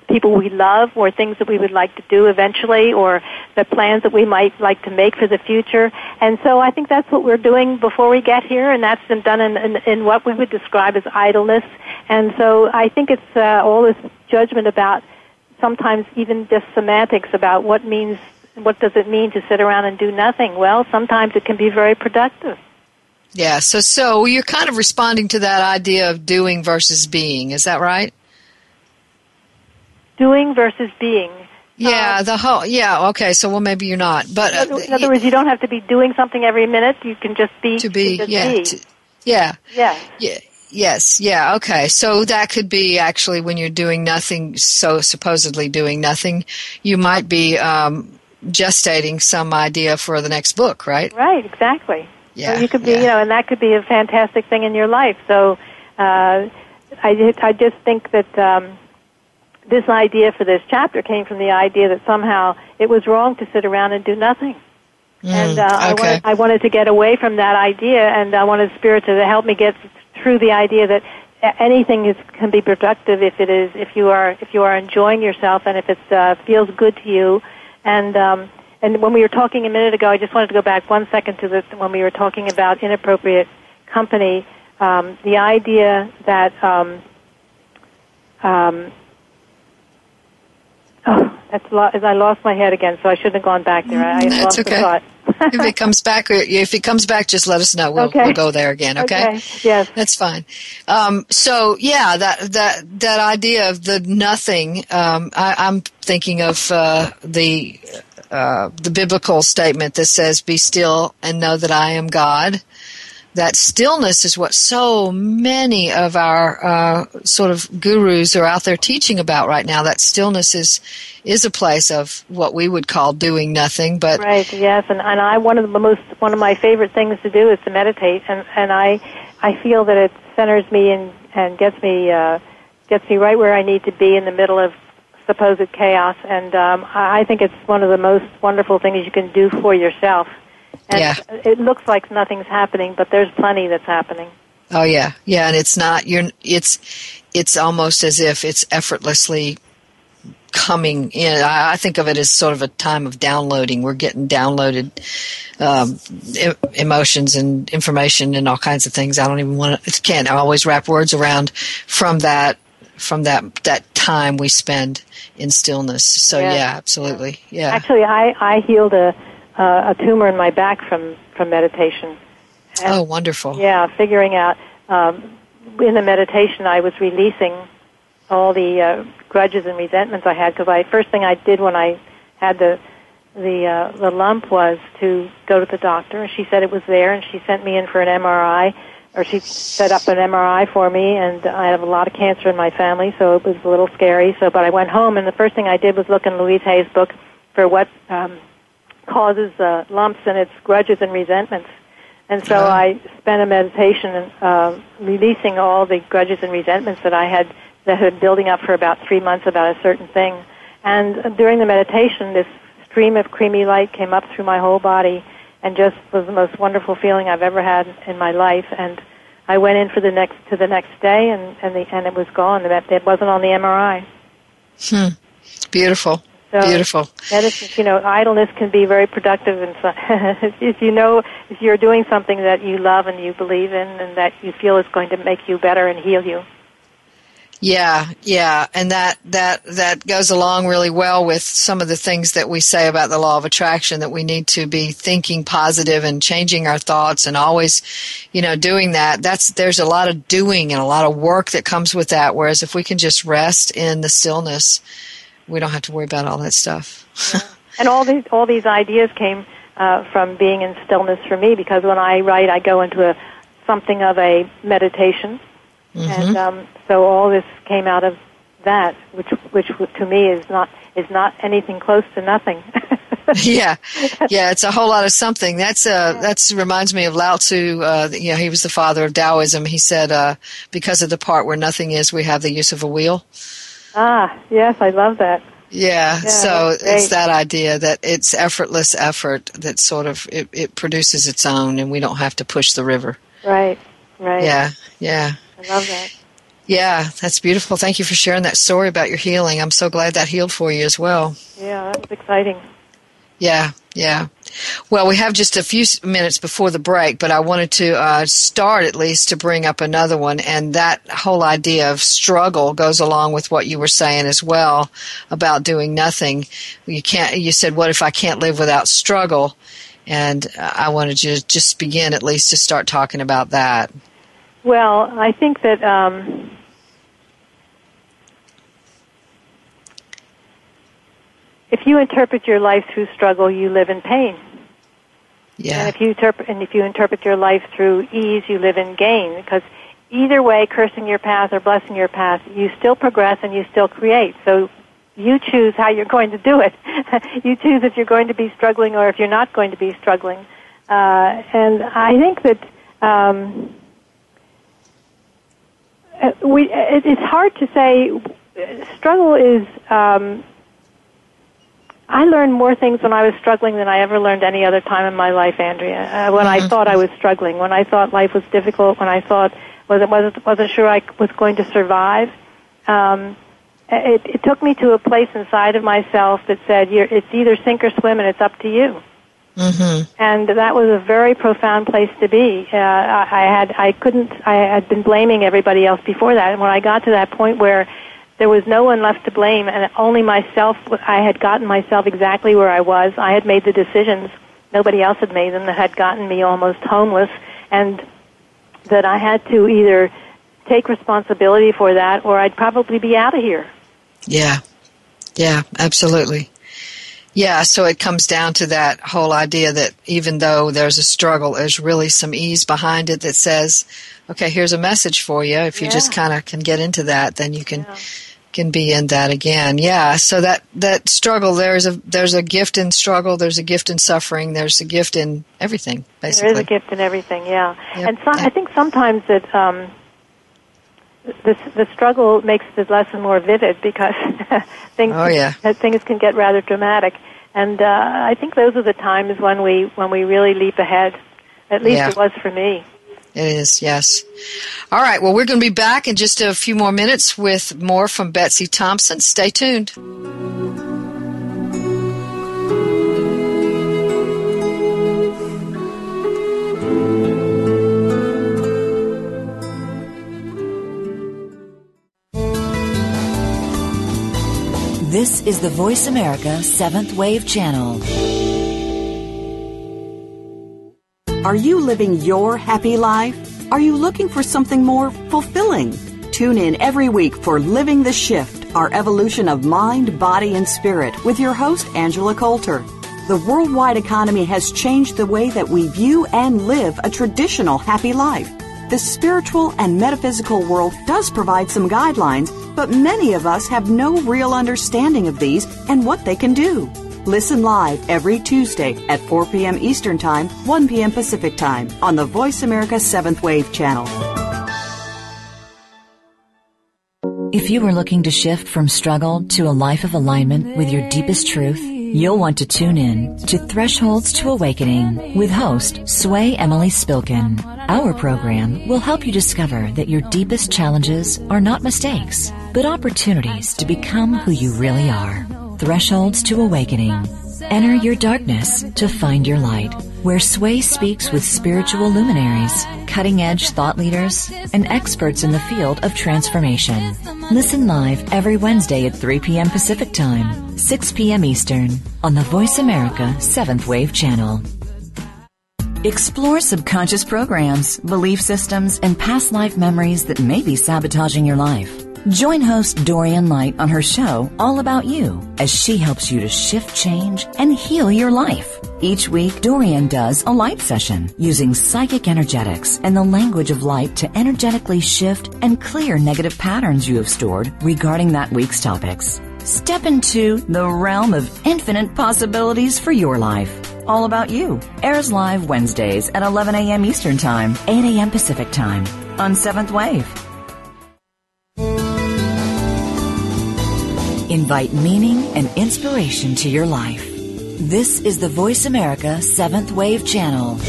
people we love or things that we would like to do eventually or the plans that we might like to make for the future. And so I think that's what we're doing before we get here and that's been done in, in, in what we would describe as idleness. And so I think it's uh, all this judgment about sometimes even just semantics about what means what does it mean to sit around and do nothing? Well, sometimes it can be very productive. Yeah, so so you're kind of responding to that idea of doing versus being, is that right? Doing versus being. Yeah, um, the whole yeah. Okay, so well maybe you're not, but uh, in other words, you don't have to be doing something every minute. You can just be to be yeah be. To, yeah yeah yeah. Yes, yeah, okay. So that could be actually when you're doing nothing, so supposedly doing nothing, you might be um, gestating some idea for the next book, right? Right, exactly. Yeah. So you could be, yeah. you know, and that could be a fantastic thing in your life. So uh, I, I just think that um, this idea for this chapter came from the idea that somehow it was wrong to sit around and do nothing. Mm, and uh, okay. I, wanted, I wanted to get away from that idea, and I wanted Spirit to help me get through the idea that anything is, can be productive if it is if you are if you are enjoying yourself and if it uh, feels good to you. And um, and when we were talking a minute ago, I just wanted to go back one second to the when we were talking about inappropriate company. Um, the idea that um, um, Oh, that's lo- I lost my head again, so I shouldn't have gone back there. I that's lost okay. the thought. if it comes back, if it comes back, just let us know. We'll, okay. we'll go there again. Okay. okay. Yes. That's fine. Um, so yeah, that that that idea of the nothing. Um, I, am thinking of uh, the uh, the biblical statement that says, "Be still and know that I am God." That stillness is what so many of our uh, sort of gurus are out there teaching about right now. That stillness is is a place of what we would call doing nothing. But right, yes, and and I one of the most one of my favorite things to do is to meditate, and and I I feel that it centers me and and gets me uh, gets me right where I need to be in the middle of supposed chaos, and um, I think it's one of the most wonderful things you can do for yourself. And yeah. it looks like nothing's happening, but there's plenty that's happening. Oh yeah, yeah, and it's not you're it's it's almost as if it's effortlessly coming in. I, I think of it as sort of a time of downloading. We're getting downloaded um, emotions and information and all kinds of things. I don't even want to. Can't always wrap words around from that from that that time we spend in stillness. So yeah, yeah absolutely. Yeah. Actually, I I healed a uh, a tumor in my back from from meditation. And, oh, wonderful! Yeah, figuring out um, in the meditation, I was releasing all the uh, grudges and resentments I had because I first thing I did when I had the the uh, the lump was to go to the doctor. And she said it was there, and she sent me in for an MRI, or she set up an MRI for me. And I have a lot of cancer in my family, so it was a little scary. So, but I went home, and the first thing I did was look in Louise Hay's book for what um, causes uh, lumps and it's grudges and resentments. And so uh-huh. I spent a meditation uh, releasing all the grudges and resentments that I had that had been building up for about three months about a certain thing. And during the meditation, this stream of creamy light came up through my whole body and just was the most wonderful feeling I've ever had in my life. And I went in for the next to the next day, and and the and it was gone. It wasn't on the MRI. Hmm. Beautiful. So Beautiful. Medicine, you know, idleness can be very productive, and so, if you know if you're doing something that you love and you believe in, and that you feel is going to make you better and heal you. Yeah, yeah, and that that that goes along really well with some of the things that we say about the law of attraction that we need to be thinking positive and changing our thoughts and always, you know, doing that. That's there's a lot of doing and a lot of work that comes with that whereas if we can just rest in the stillness, we don't have to worry about all that stuff. yeah. And all these all these ideas came uh, from being in stillness for me because when I write I go into a something of a meditation Mm-hmm. And um, so all this came out of that, which which to me is not is not anything close to nothing. yeah, yeah, it's a whole lot of something. That's uh, that's reminds me of Lao Tzu. Uh, you know, he was the father of Taoism. He said, uh, because of the part where nothing is, we have the use of a wheel. Ah, yes, I love that. Yeah, yeah so it's that idea that it's effortless effort that sort of it, it produces its own, and we don't have to push the river. Right, right. Yeah, yeah. I love that. Yeah, that's beautiful. Thank you for sharing that story about your healing. I'm so glad that healed for you as well. Yeah, that was exciting. Yeah, yeah. Well, we have just a few minutes before the break, but I wanted to uh, start at least to bring up another one, and that whole idea of struggle goes along with what you were saying as well about doing nothing. You can't. You said, "What if I can't live without struggle?" And I wanted to just begin at least to start talking about that. Well, I think that um, if you interpret your life through struggle, you live in pain. Yeah. And if you interpret and if you interpret your life through ease, you live in gain. Because either way, cursing your path or blessing your path, you still progress and you still create. So you choose how you're going to do it. you choose if you're going to be struggling or if you're not going to be struggling. Uh, and I think that um, uh, we, it, it's hard to say. Struggle is. Um, I learned more things when I was struggling than I ever learned any other time in my life, Andrea. Uh, when mm-hmm. I thought I was struggling, when I thought life was difficult, when I thought wasn't wasn't wasn't sure I was going to survive. Um, it, it took me to a place inside of myself that said, You're, "It's either sink or swim, and it's up to you." Mm-hmm. And that was a very profound place to be. Uh, I, I had, I couldn't, I had been blaming everybody else before that. And when I got to that point where there was no one left to blame and only myself, I had gotten myself exactly where I was. I had made the decisions. Nobody else had made them that had gotten me almost homeless and that I had to either take responsibility for that or I'd probably be out of here. Yeah. Yeah, absolutely. Yeah, so it comes down to that whole idea that even though there's a struggle, there's really some ease behind it that says, okay, here's a message for you. If you yeah. just kind of can get into that, then you can yeah. Can be in that again. Yeah, so that that struggle there's a there's a gift in struggle, there's a gift in suffering, there's a gift in everything basically. There is a gift in everything, yeah. Yep. And so, I think sometimes that um the the struggle makes the lesson more vivid because things oh, yeah. things can get rather dramatic. And uh, I think those are the times when we when we really leap ahead. At least yeah. it was for me. It is, yes. All right, well, we're going to be back in just a few more minutes with more from Betsy Thompson. Stay tuned. This is the Voice America Seventh Wave Channel. Are you living your happy life? Are you looking for something more fulfilling? Tune in every week for Living the Shift, our evolution of mind, body, and spirit with your host, Angela Coulter. The worldwide economy has changed the way that we view and live a traditional happy life. The spiritual and metaphysical world does provide some guidelines, but many of us have no real understanding of these and what they can do. Listen live every Tuesday at 4 p.m. Eastern Time, 1 p.m. Pacific Time on the Voice America 7th Wave channel. If you are looking to shift from struggle to a life of alignment with your deepest truth, you'll want to tune in to Thresholds to Awakening with host Sway Emily Spilkin. Our program will help you discover that your deepest challenges are not mistakes, but opportunities to become who you really are. Thresholds to Awakening. Enter your darkness to find your light, where Sway speaks with spiritual luminaries, cutting edge thought leaders, and experts in the field of transformation. Listen live every Wednesday at 3 p.m. Pacific Time, 6 p.m. Eastern, on the Voice America 7th Wave channel. Explore subconscious programs, belief systems, and past life memories that may be sabotaging your life. Join host Dorian Light on her show All About You as she helps you to shift change and heal your life. Each week, Dorian does a light session using psychic energetics and the language of light to energetically shift and clear negative patterns you have stored regarding that week's topics. Step into the realm of infinite possibilities for your life. All About You airs live Wednesdays at 11 a.m. Eastern Time, 8 a.m. Pacific Time on 7th Wave. Invite meaning and inspiration to your life. This is the Voice America 7th Wave Channel.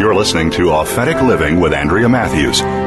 You're listening to Authentic Living with Andrea Matthews.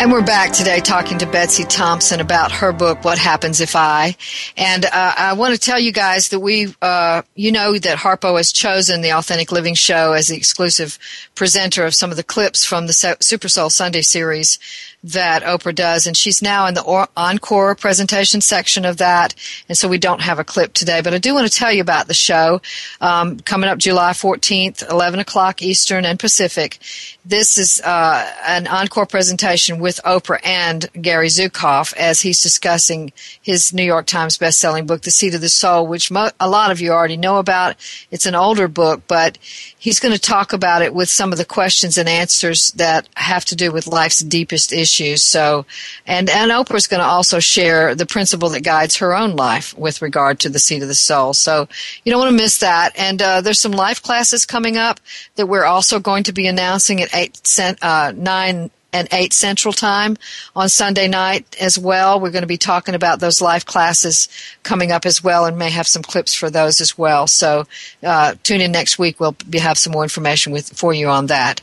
And we're back today talking to Betsy Thompson about her book, What Happens If I. And uh, I want to tell you guys that we, uh, you know, that Harpo has chosen the Authentic Living Show as the exclusive presenter of some of the clips from the Super Soul Sunday series that Oprah does, and she's now in the encore presentation section of that, and so we don't have a clip today. But I do want to tell you about the show um, coming up July 14th, 11 o'clock Eastern and Pacific. This is uh, an encore presentation with Oprah and Gary Zukav as he's discussing his New York Times best-selling book, The Seat of the Soul, which mo- a lot of you already know about. It's an older book, but he's going to talk about it with some of the questions and answers that have to do with life's deepest issues. So, and, and Oprah's going to also share the principle that guides her own life with regard to the seat of the soul. So you don't want to miss that. And, uh, there's some life classes coming up that we're also going to be announcing at 8, uh, 9 and 8 Central Time on Sunday night as well. We're going to be talking about those live classes coming up as well and may have some clips for those as well. So uh, tune in next week. We'll be, have some more information with, for you on that.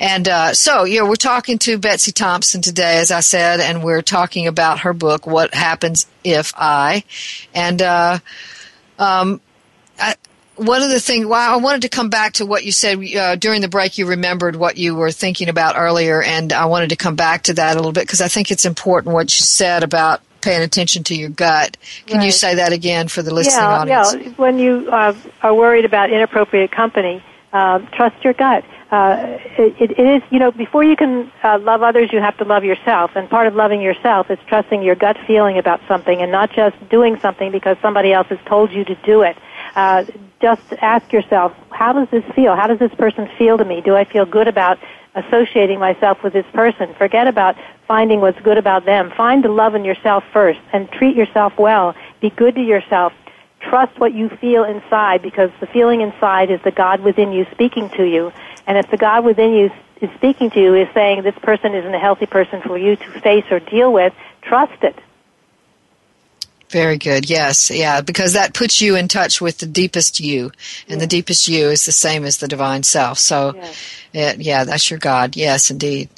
And uh, so, yeah, we're talking to Betsy Thompson today, as I said, and we're talking about her book, What Happens If I. And uh, um, I, one of the things, well, I wanted to come back to what you said uh, during the break. You remembered what you were thinking about earlier, and I wanted to come back to that a little bit because I think it's important what you said about paying attention to your gut. Can right. you say that again for the listening yeah, audience? Yeah, when you uh, are worried about inappropriate company, uh, trust your gut. Uh, it, it is, you know, before you can uh, love others, you have to love yourself. And part of loving yourself is trusting your gut feeling about something and not just doing something because somebody else has told you to do it. Uh, just ask yourself, how does this feel? How does this person feel to me? Do I feel good about associating myself with this person? Forget about finding what's good about them. Find the love in yourself first and treat yourself well. Be good to yourself. Trust what you feel inside because the feeling inside is the God within you speaking to you. And if the God within you is speaking to you is saying this person isn't a healthy person for you to face or deal with, trust it. Very good. Yes. Yeah. Because that puts you in touch with the deepest you. And the deepest you is the same as the divine self. So, yes. it, yeah, that's your God. Yes, indeed.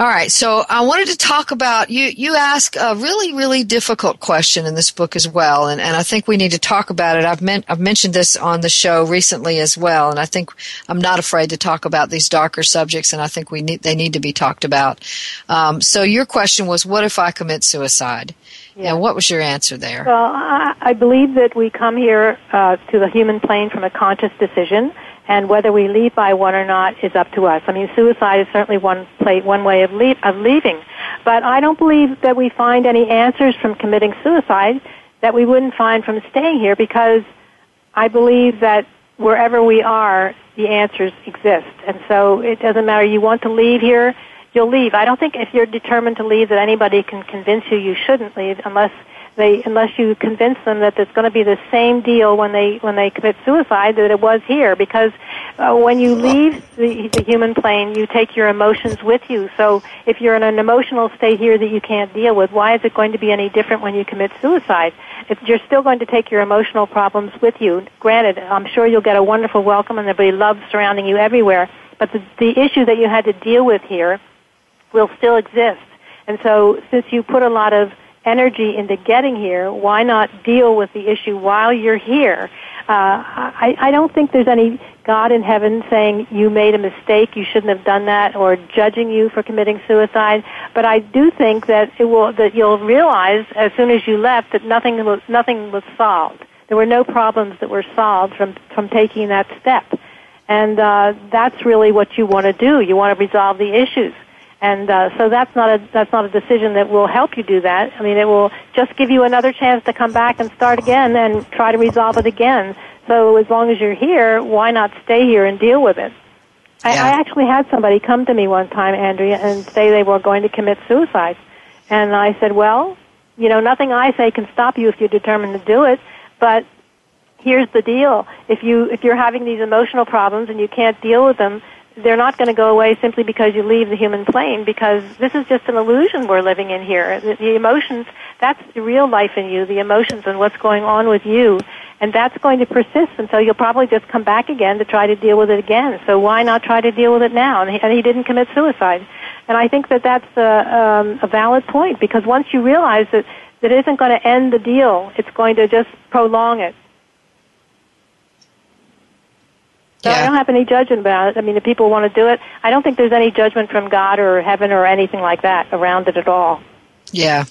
All right, so I wanted to talk about you. You ask a really, really difficult question in this book as well, and, and I think we need to talk about it. I've meant, I've mentioned this on the show recently as well, and I think I'm not afraid to talk about these darker subjects, and I think we need they need to be talked about. Um, so your question was, what if I commit suicide? Yeah. And what was your answer there? Well, I, I believe that we come here uh, to the human plane from a conscious decision and whether we leave by one or not is up to us. I mean, suicide is certainly one play, one way of, leave, of leaving, but I don't believe that we find any answers from committing suicide that we wouldn't find from staying here because I believe that wherever we are, the answers exist, and so it doesn't matter. You want to leave here, you'll leave. I don't think if you're determined to leave that anybody can convince you you shouldn't leave unless they unless you convince them that it's going to be the same deal when they when they commit suicide that it was here. Because uh, when you leave the, the human plane you take your emotions with you. So if you're in an emotional state here that you can't deal with why is it going to be any different when you commit suicide? If you're still going to take your emotional problems with you granted i'm sure you'll get a wonderful welcome and there'll be love surrounding you everywhere but the, the issue that you had to deal with here will still exist. And so since you put a lot of energy into getting here, why not deal with the issue while you're here? Uh, I, I don't think there's any God in heaven saying you made a mistake, you shouldn't have done that, or judging you for committing suicide. But I do think that it will that you'll realize as soon as you left that nothing was nothing was solved. There were no problems that were solved from from taking that step, and uh, that's really what you want to do. You want to resolve the issues. And uh, so that's not a that's not a decision that will help you do that. I mean, it will just give you another chance to come back and start again and try to resolve it again. So as long as you're here, why not stay here and deal with it? I, I actually had somebody come to me one time, Andrea, and say they were going to commit suicide, and I said, well, you know, nothing I say can stop you if you're determined to do it, but here's the deal: if you if you're having these emotional problems and you can't deal with them they're not going to go away simply because you leave the human plane because this is just an illusion we're living in here. The, the emotions, that's the real life in you, the emotions and what's going on with you. And that's going to persist and so you'll probably just come back again to try to deal with it again. So why not try to deal with it now? And he, and he didn't commit suicide. And I think that that's a, um, a valid point because once you realize that that isn't going to end the deal, it's going to just prolong it. So yeah. I don't have any judgment about it. I mean, if people want to do it, I don't think there's any judgment from God or heaven or anything like that around it at all. Yeah.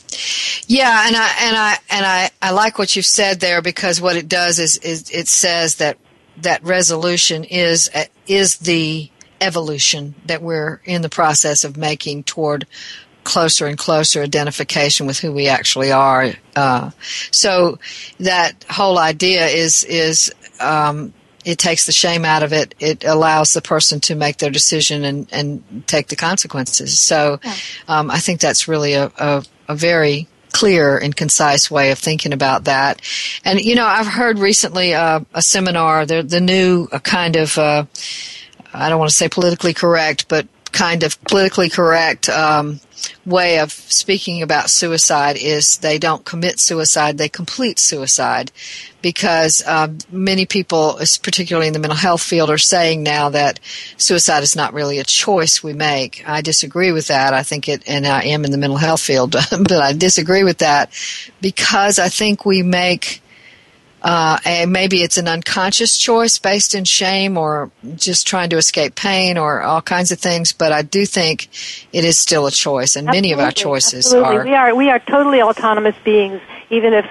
Yeah, and I and I and I, I like what you've said there because what it does is, is it says that that resolution is is the evolution that we're in the process of making toward closer and closer identification with who we actually are. Uh, so that whole idea is is um, it takes the shame out of it. It allows the person to make their decision and, and take the consequences. So um, I think that's really a, a, a very clear and concise way of thinking about that. And you know, I've heard recently uh, a seminar, the the new uh, kind of uh, I don't want to say politically correct, but kind of politically correct um, way of speaking about suicide is they don't commit suicide, they complete suicide because um, many people, particularly in the mental health field, are saying now that suicide is not really a choice we make. I disagree with that. I think it, and I am in the mental health field, but I disagree with that because I think we make uh, and maybe it's an unconscious choice based in shame or just trying to escape pain or all kinds of things. But I do think it is still a choice, and absolutely, many of our choices absolutely. are. We are we are totally autonomous beings, even if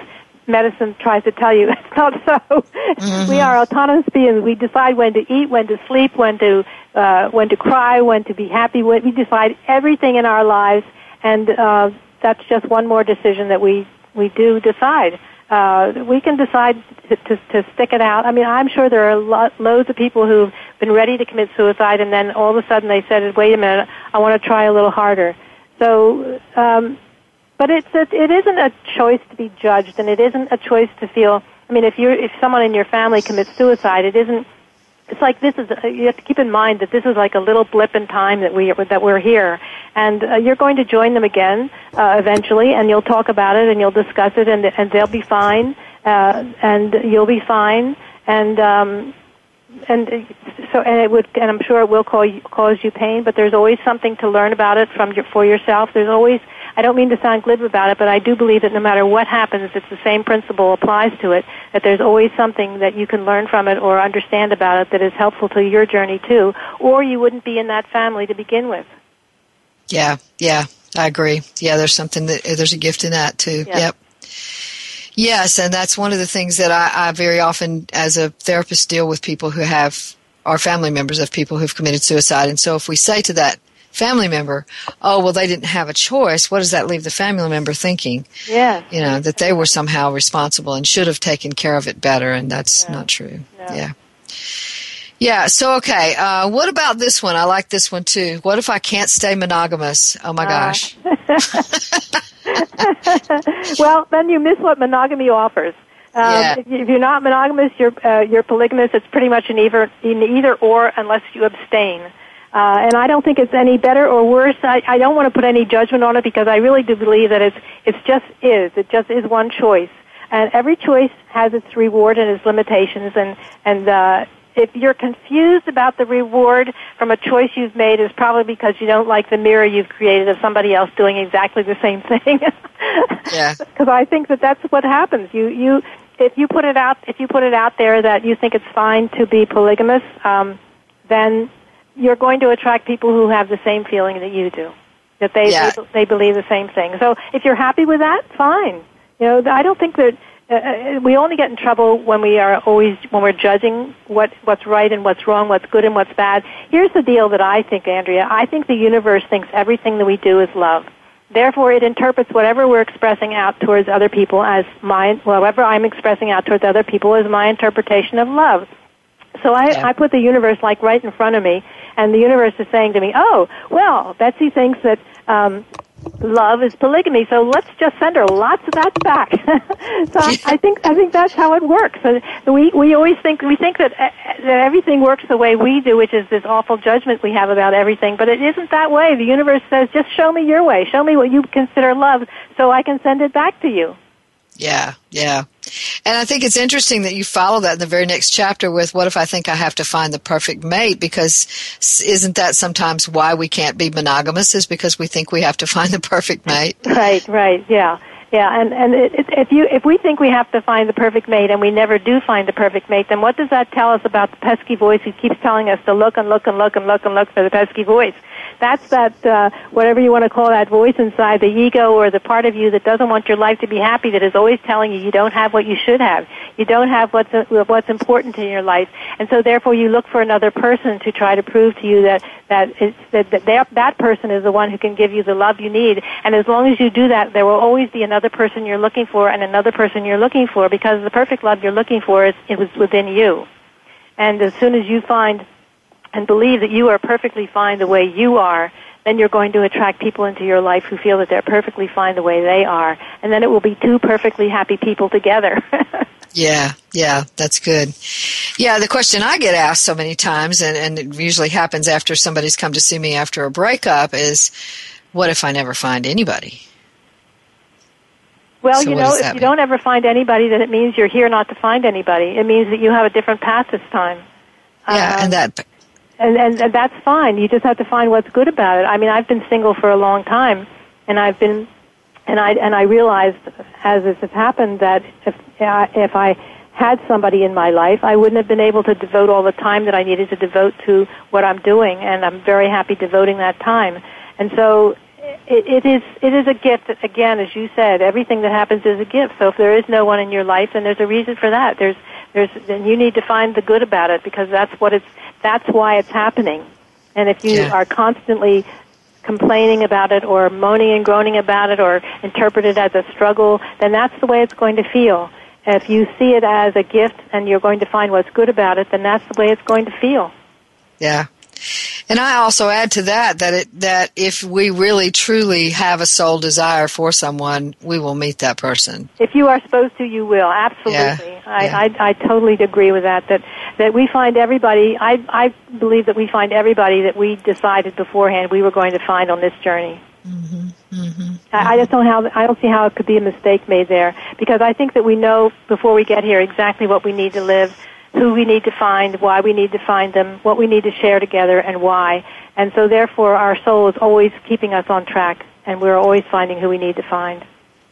medicine tries to tell you it's not so. Mm-hmm. We are autonomous beings. We decide when to eat, when to sleep, when to uh, when to cry, when to be happy. We decide everything in our lives, and uh, that's just one more decision that we we do decide uh, we can decide to, to, to stick it out. I mean, I'm sure there are lo- loads of people who've been ready to commit suicide, and then all of a sudden they said, "Wait a minute, I want to try a little harder." So, um, but it's it, it isn't a choice to be judged, and it isn't a choice to feel. I mean, if you're if someone in your family commits suicide, it isn't it's like this is you have to keep in mind that this is like a little blip in time that we that we're here and uh, you're going to join them again uh, eventually and you'll talk about it and you'll discuss it and and they'll be fine uh, and you'll be fine and um and so and it would and I'm sure it will cause you, cause you pain, but there's always something to learn about it from your, for yourself. There's always I don't mean to sound glib about it, but I do believe that no matter what happens, it's the same principle applies to it. That there's always something that you can learn from it or understand about it that is helpful to your journey too, or you wouldn't be in that family to begin with. Yeah, yeah, I agree. Yeah, there's something that there's a gift in that too. Yeah. Yep. Yes, and that's one of the things that I, I very often, as a therapist, deal with people who have are family members of people who've committed suicide. And so if we say to that family member, oh, well, they didn't have a choice, what does that leave the family member thinking? Yeah. You know, that they were somehow responsible and should have taken care of it better, and that's yeah. not true. No. Yeah. Yeah, so okay. Uh, what about this one? I like this one too. What if I can't stay monogamous? Oh my uh. gosh. well, then you miss what monogamy offers. Um, yeah. if, you're not monogamous, you're uh, you're polygamous. It's pretty much an either in either or unless you abstain. Uh, and I don't think it's any better or worse. I, I don't want to put any judgment on it because I really do believe that it's it's just is. It just is one choice, and every choice has its reward and its limitations. And and uh, if you're confused about the reward from a choice you've made, is probably because you don't like the mirror you've created of somebody else doing exactly the same thing. yeah. Because I think that that's what happens. You you if you put it out if you put it out there that you think it's fine to be polygamous, um, then you're going to attract people who have the same feeling that you do. That they yeah. they, they believe the same thing. So if you're happy with that, fine. You know, I don't think that uh, uh, we only get in trouble when we are always when we're judging what what's right and what's wrong, what's good and what's bad. Here's the deal that I think, Andrea. I think the universe thinks everything that we do is love. Therefore, it interprets whatever we're expressing out towards other people as my, whatever I'm expressing out towards other people is my interpretation of love. So I, yeah. I put the universe like right in front of me, and the universe is saying to me, "Oh, well, Betsy thinks that um, love is polygamy, so let's just send her lots of that back." so I, think I think that's how it works. So we we always think we think that uh, that everything works the way we do, which is this awful judgment we have about everything. But it isn't that way. The universe says, "Just show me your way. Show me what you consider love, so I can send it back to you." Yeah, yeah. And I think it's interesting that you follow that in the very next chapter with what if I think I have to find the perfect mate because isn't that sometimes why we can't be monogamous is because we think we have to find the perfect mate? Right, right. Yeah. Yeah, and and it, it, if you if we think we have to find the perfect mate and we never do find the perfect mate, then what does that tell us about the pesky voice who keeps telling us to look and look and look and look and look for the pesky voice? That's that, uh, whatever you want to call that voice inside, the ego or the part of you that doesn't want your life to be happy, that is always telling you you don't have what you should have. You don't have what's, uh, what's important in your life. And so therefore you look for another person to try to prove to you that, that, it's, that, that that person is the one who can give you the love you need. And as long as you do that, there will always be another person you're looking for and another person you're looking for because the perfect love you're looking for is, it was within you. And as soon as you find and believe that you are perfectly fine the way you are, then you're going to attract people into your life who feel that they're perfectly fine the way they are. And then it will be two perfectly happy people together. yeah, yeah, that's good. Yeah, the question I get asked so many times, and, and it usually happens after somebody's come to see me after a breakup, is what if I never find anybody? Well, so you know, if you mean? don't ever find anybody, then it means you're here not to find anybody. It means that you have a different path this time. Yeah, um, and that and, and and that's fine. You just have to find what's good about it. I mean, I've been single for a long time, and I've been, and I and I realized as this has happened that if uh, if I had somebody in my life, I wouldn't have been able to devote all the time that I needed to devote to what I'm doing, and I'm very happy devoting that time. And so it, it is it is a gift. Again, as you said, everything that happens is a gift. So if there is no one in your life, then there's a reason for that. There's there's then you need to find the good about it because that's what it's that's why it's happening. And if you yeah. are constantly complaining about it or moaning and groaning about it or interpret it as a struggle, then that's the way it's going to feel. If you see it as a gift and you're going to find what's good about it, then that's the way it's going to feel. Yeah. And I also add to that that it, that if we really truly have a soul desire for someone, we will meet that person. If you are supposed to, you will. Absolutely. Yeah. I, yeah. I, I totally agree with that. That that we find everybody. I I believe that we find everybody that we decided beforehand we were going to find on this journey. Mm-hmm. Mm-hmm. I, I just don't how I don't see how it could be a mistake made there because I think that we know before we get here exactly what we need to live who we need to find, why we need to find them, what we need to share together, and why. And so, therefore, our soul is always keeping us on track, and we're always finding who we need to find.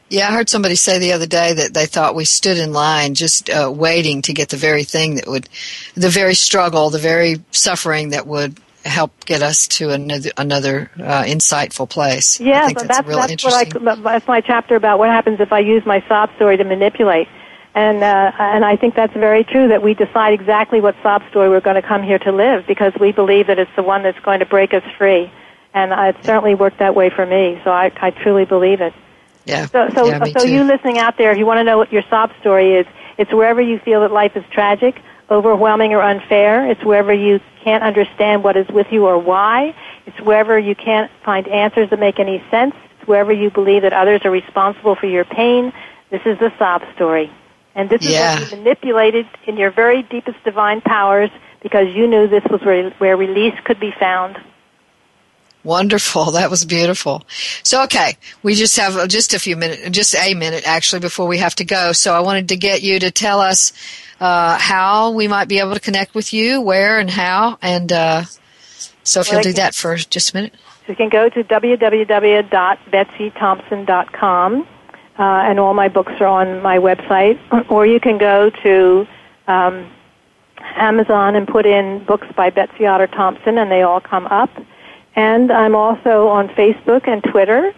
Yeah, I heard somebody say the other day that they thought we stood in line just uh, waiting to get the very thing that would, the very struggle, the very suffering that would help get us to another, another uh, insightful place. Yeah, that's, that's, that's what I, that's my chapter about what happens if I use my sob story to manipulate. And uh, and I think that's very true that we decide exactly what sob story we're going to come here to live because we believe that it's the one that's going to break us free. And uh, it certainly worked that way for me. So I, I truly believe it. Yeah. So so yeah, so too. you listening out there, if you want to know what your sob story is, it's wherever you feel that life is tragic, overwhelming, or unfair. It's wherever you can't understand what is with you or why. It's wherever you can't find answers that make any sense. It's wherever you believe that others are responsible for your pain. This is the sob story. And this is yeah. what you manipulated in your very deepest divine powers because you knew this was where, where release could be found. Wonderful. That was beautiful. So, okay, we just have just a few minutes, just a minute actually before we have to go. So I wanted to get you to tell us uh, how we might be able to connect with you, where and how. And uh, so if well, you'll do that for just a minute. You can go to www.betsykhompson.com. Uh, and all my books are on my website. Or you can go to um, Amazon and put in books by Betsy Otter Thompson, and they all come up. And I'm also on Facebook and Twitter,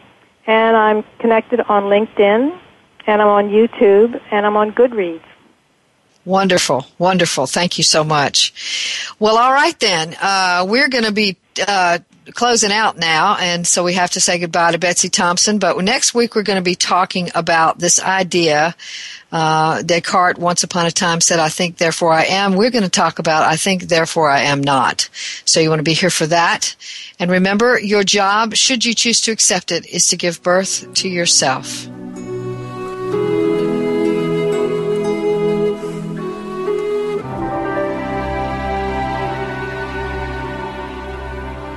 and I'm connected on LinkedIn, and I'm on YouTube, and I'm on Goodreads. Wonderful, wonderful. Thank you so much. Well, all right then. Uh, we're going to be uh, closing out now, and so we have to say goodbye to Betsy Thompson. But next week we're going to be talking about this idea. Uh, Descartes once upon a time said, I think, therefore I am. We're going to talk about, I think, therefore I am not. So you want to be here for that. And remember, your job, should you choose to accept it, is to give birth to yourself.